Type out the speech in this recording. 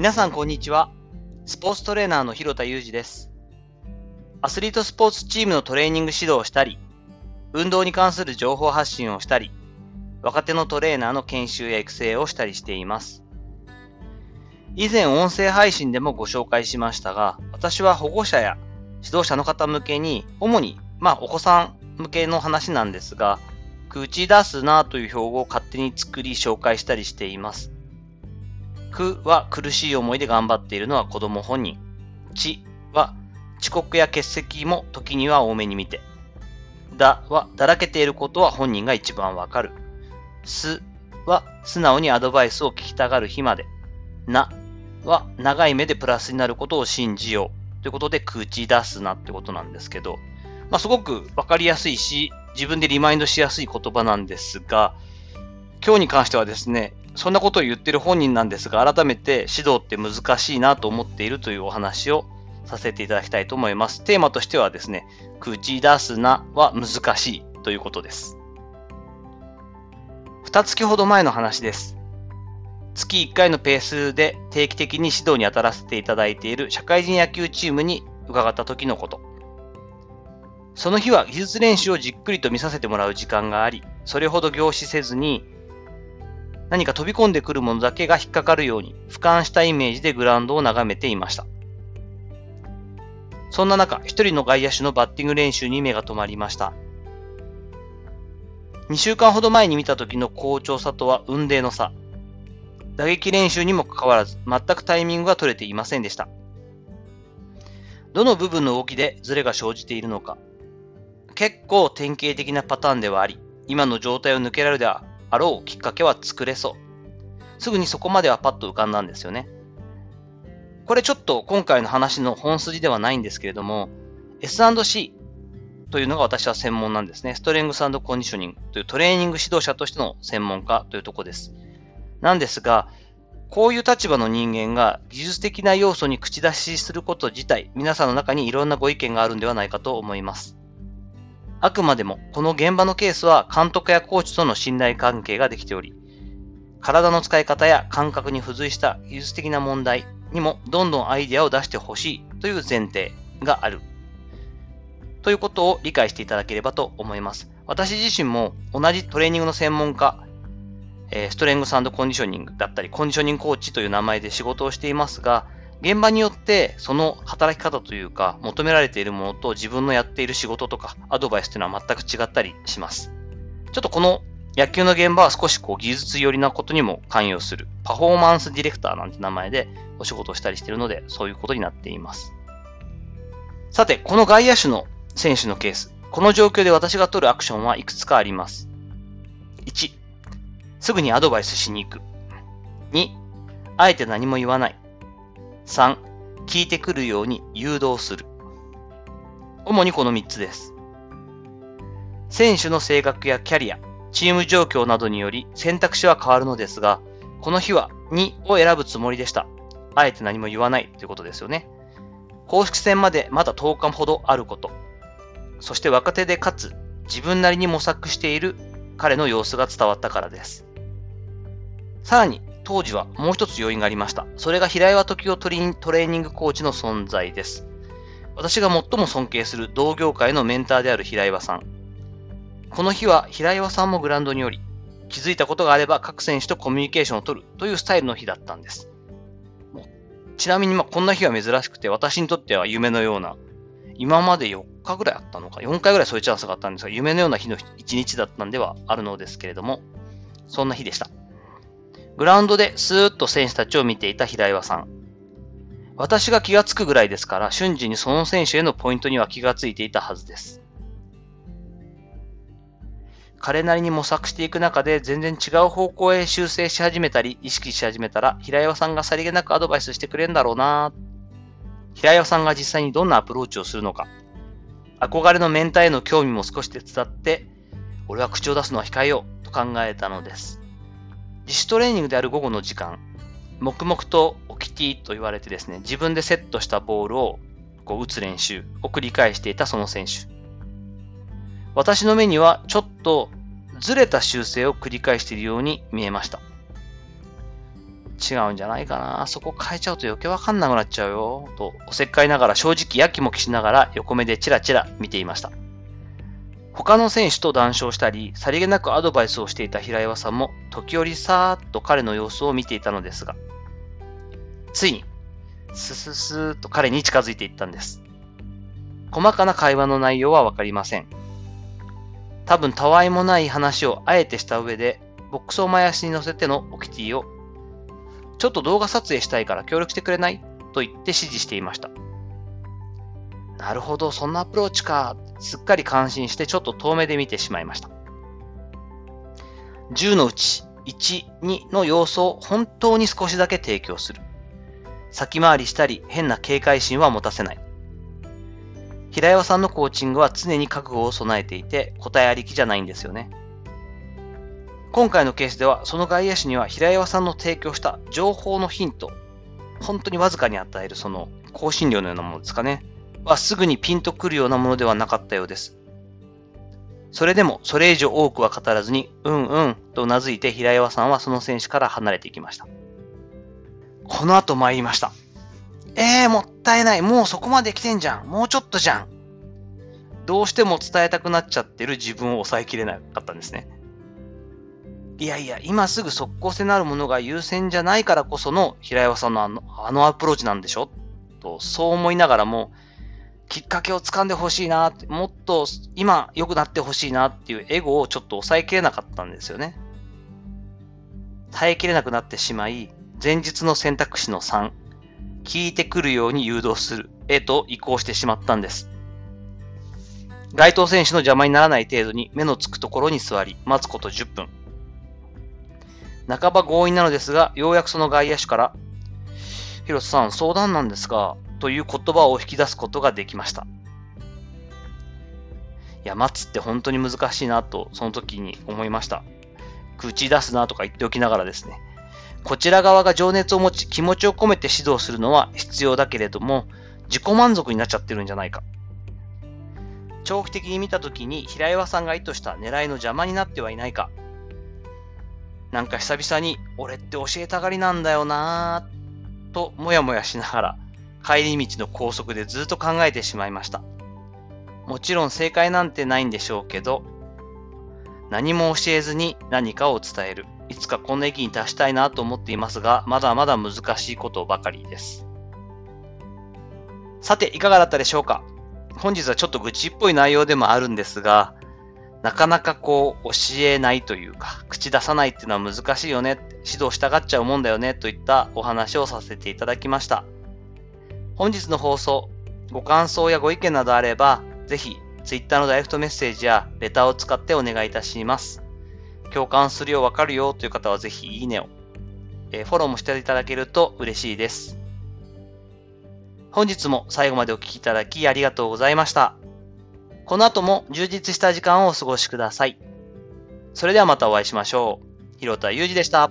皆さんこんにちは。スポーツトレーナーの広田裕二です。アスリートスポーツチームのトレーニング指導をしたり、運動に関する情報発信をしたり、若手のトレーナーの研修や育成をしたりしています。以前音声配信でもご紹介しましたが、私は保護者や指導者の方向けに、主に、まあお子さん向けの話なんですが、口出すなという標語を勝手に作り紹介したりしています。苦は苦しい思いで頑張っているのは子供本人。知は遅刻や欠席も時には多めに見て。だはだらけていることは本人が一番わかる。すは素直にアドバイスを聞きたがる日まで。なは長い目でプラスになることを信じよう。ということで口出すなってことなんですけど、まあ、すごくわかりやすいし、自分でリマインドしやすい言葉なんですが、今日に関してはですね、そんなことを言ってる本人なんですが、改めて指導って難しいなと思っているというお話をさせていただきたいと思います。テーマとしてはですね、口出すなは難しいということです。二月ほど前の話です。月1回のペースで定期的に指導に当たらせていただいている社会人野球チームに伺った時のこと。その日は技術練習をじっくりと見させてもらう時間があり、それほど凝視せずに、何か飛び込んでくるものだけが引っかかるように、俯瞰したイメージでグラウンドを眺めていました。そんな中、一人の外野手のバッティング練習に目が止まりました。2週間ほど前に見た時の好調さとは運命の差。打撃練習にもかかわらず、全くタイミングが取れていませんでした。どの部分の動きでズレが生じているのか。結構典型的なパターンではあり、今の状態を抜けられるであろうきっかけは作れそう。すぐにそこまではパッと浮かんだんですよね。これちょっと今回の話の本筋ではないんですけれども、S&C というのが私は専門なんですね。ストレングスコンディショニングというトレーニング指導者としての専門家というとこです。なんですが、こういう立場の人間が技術的な要素に口出しすること自体、皆さんの中にいろんなご意見があるんではないかと思います。あくまでも、この現場のケースは監督やコーチとの信頼関係ができており、体の使い方や感覚に付随した技術的な問題にもどんどんアイデアを出してほしいという前提がある。ということを理解していただければと思います。私自身も同じトレーニングの専門家、ストレングスコンディショニングだったり、コンディショニングコーチという名前で仕事をしていますが、現場によってその働き方というか、求められているものと自分のやっている仕事とか、アドバイスというのは全く違ったりします。ちょっとこの野球の現場は少しこう技術寄りなことにも関与する。パフォーマンスディレクターなんて名前でお仕事をしたりしているので、そういうことになっています。さて、この外野手の選手のケース。この状況で私が取るアクションはいくつかあります。1、すぐにアドバイスしに行く。2、あえて何も言わない。3、聞いてくるように誘導する。主にこの3つです。選手の性格やキャリア、チーム状況などにより選択肢は変わるのですが、この日は2を選ぶつもりでした。あえて何も言わないということですよね。公式戦までまだ10日ほどあること。そして若手でかつ自分なりに模索している彼の様子が伝わったからです。さらに当時はもう一つ要因がありました。それが平岩時夫トレーニングコーチの存在です。私が最も尊敬する同業界のメンターである平岩さん。この日は平岩さんもグラウンドにおり、気づいたことがあれば各選手とコミュニケーションを取るというスタイルの日だったんです。ちなみにまこんな日は珍しくて私にとっては夢のような、今まで4日ぐらいあったのか、4回ぐらいそういうチャンスがあったんですが、夢のような日の1日だったんではあるのですけれども、そんな日でした。グラウンドでスーッと選手たちを見ていた平岩さん。私が気がつくぐらいですから、瞬時にその選手へのポイントには気がついていたはずです。彼なりに模索していく中で全然違う方向へ修正し始めたり、意識し始めたら、平岩さんがさりげなくアドバイスしてくれるんだろうな平岩さんが実際にどんなアプローチをするのか、憧れのメンターへの興味も少し手伝って、俺は口を出すのは控えようと考えたのです。自主トレーニングである午後の時間、黙々と起きティと言われてですね、自分でセットしたボールをこう打つ練習を繰り返していたその選手。私の目にはちょっとずれた修正を繰り返しているように見えました。違うんじゃないかな。そこ変えちゃうと余計わかんなくなっちゃうよ。と、おせっかいながら正直やきもきしながら横目でチラチラ見ていました。他の選手と談笑したり、さりげなくアドバイスをしていた平岩さんも、時折さーっと彼の様子を見ていたのですが、ついに、スススーっと彼に近づいていったんです。細かな会話の内容はわかりません。多分たわいもない話をあえてした上で、ボックスを前足に乗せてのオキティを、ちょっと動画撮影したいから協力してくれない？と言って指示していました。なるほど、そんなアプローチか。すっかり感心してちょっと遠目で見てしまいました。10のうち1、2の要素を本当に少しだけ提供する。先回りしたり変な警戒心は持たせない。平岩さんのコーチングは常に覚悟を備えていて答えありきじゃないんですよね。今回のケースではその外野手には平岩さんの提供した情報のヒント、本当にわずかに与えるその更新料のようなものですかね。はすぐにピンとくるようなものではなかったようです。それでもそれ以上多くは語らずに、うんうんと頷いて平岩さんはその選手から離れていきました。この後参りました。えー、もったいない。もうそこまで来てんじゃん。もうちょっとじゃん。どうしても伝えたくなっちゃってる自分を抑えきれなかったんですね。いやいや、今すぐ即効性のあるものが優先じゃないからこその平岩さんのあのあのアプローチなんでしょ？と、そう思いながらも、きっかけをつかんでほしいな、もっと今良くなってほしいなっていうエゴをちょっと抑えきれなかったんですよね。耐えきれなくなってしまい、前日の選択肢の3、聞いてくるように誘導するへと移行してしまったんです。該当選手の邪魔にならない程度に目のつくところに座り、待つこと10分。半ば強引なのですが、ようやくその外野手から、広瀬さん、相談なんですが、という言葉を引き出すことができました。いや、待つって本当に難しいなと、その時に思いました。口出すなとか言っておきながらですね。こちら側が情熱を持ち、気持ちを込めて指導するのは必要だけれども、自己満足になっちゃってるんじゃないか。長期的に見たときに平岩さんが意図した狙いの邪魔になってはいないか。なんか久々に、俺って教えたがりなんだよなぁ、ともやもやしながら、帰り道の高速でずっと考えてしまいました。もちろん正解なんてないんでしょうけど、何も教えずに何かを伝える。いつかこの駅に達したいなと思っていますが、まだまだ難しいことばかりです。さて、いかがだったでしょうか？本日はちょっと愚痴っぽい内容でもあるんですが、なかなかこう教えないというか、口出さないっていうのは難しいよね、指導したがっちゃうもんだよねといったお話をさせていただきました。本日の放送、ご感想やご意見などあれば、ぜひ Twitter のダイレクトメッセージやレターを使ってお願いいたします。共感するよ、わかるよという方はぜひいいねを、え、フォローもしていただけると嬉しいです。本日も最後までお聴きいただきありがとうございました。この後も充実した時間をお過ごしください。それではまたお会いしましょう。広田祐二でした。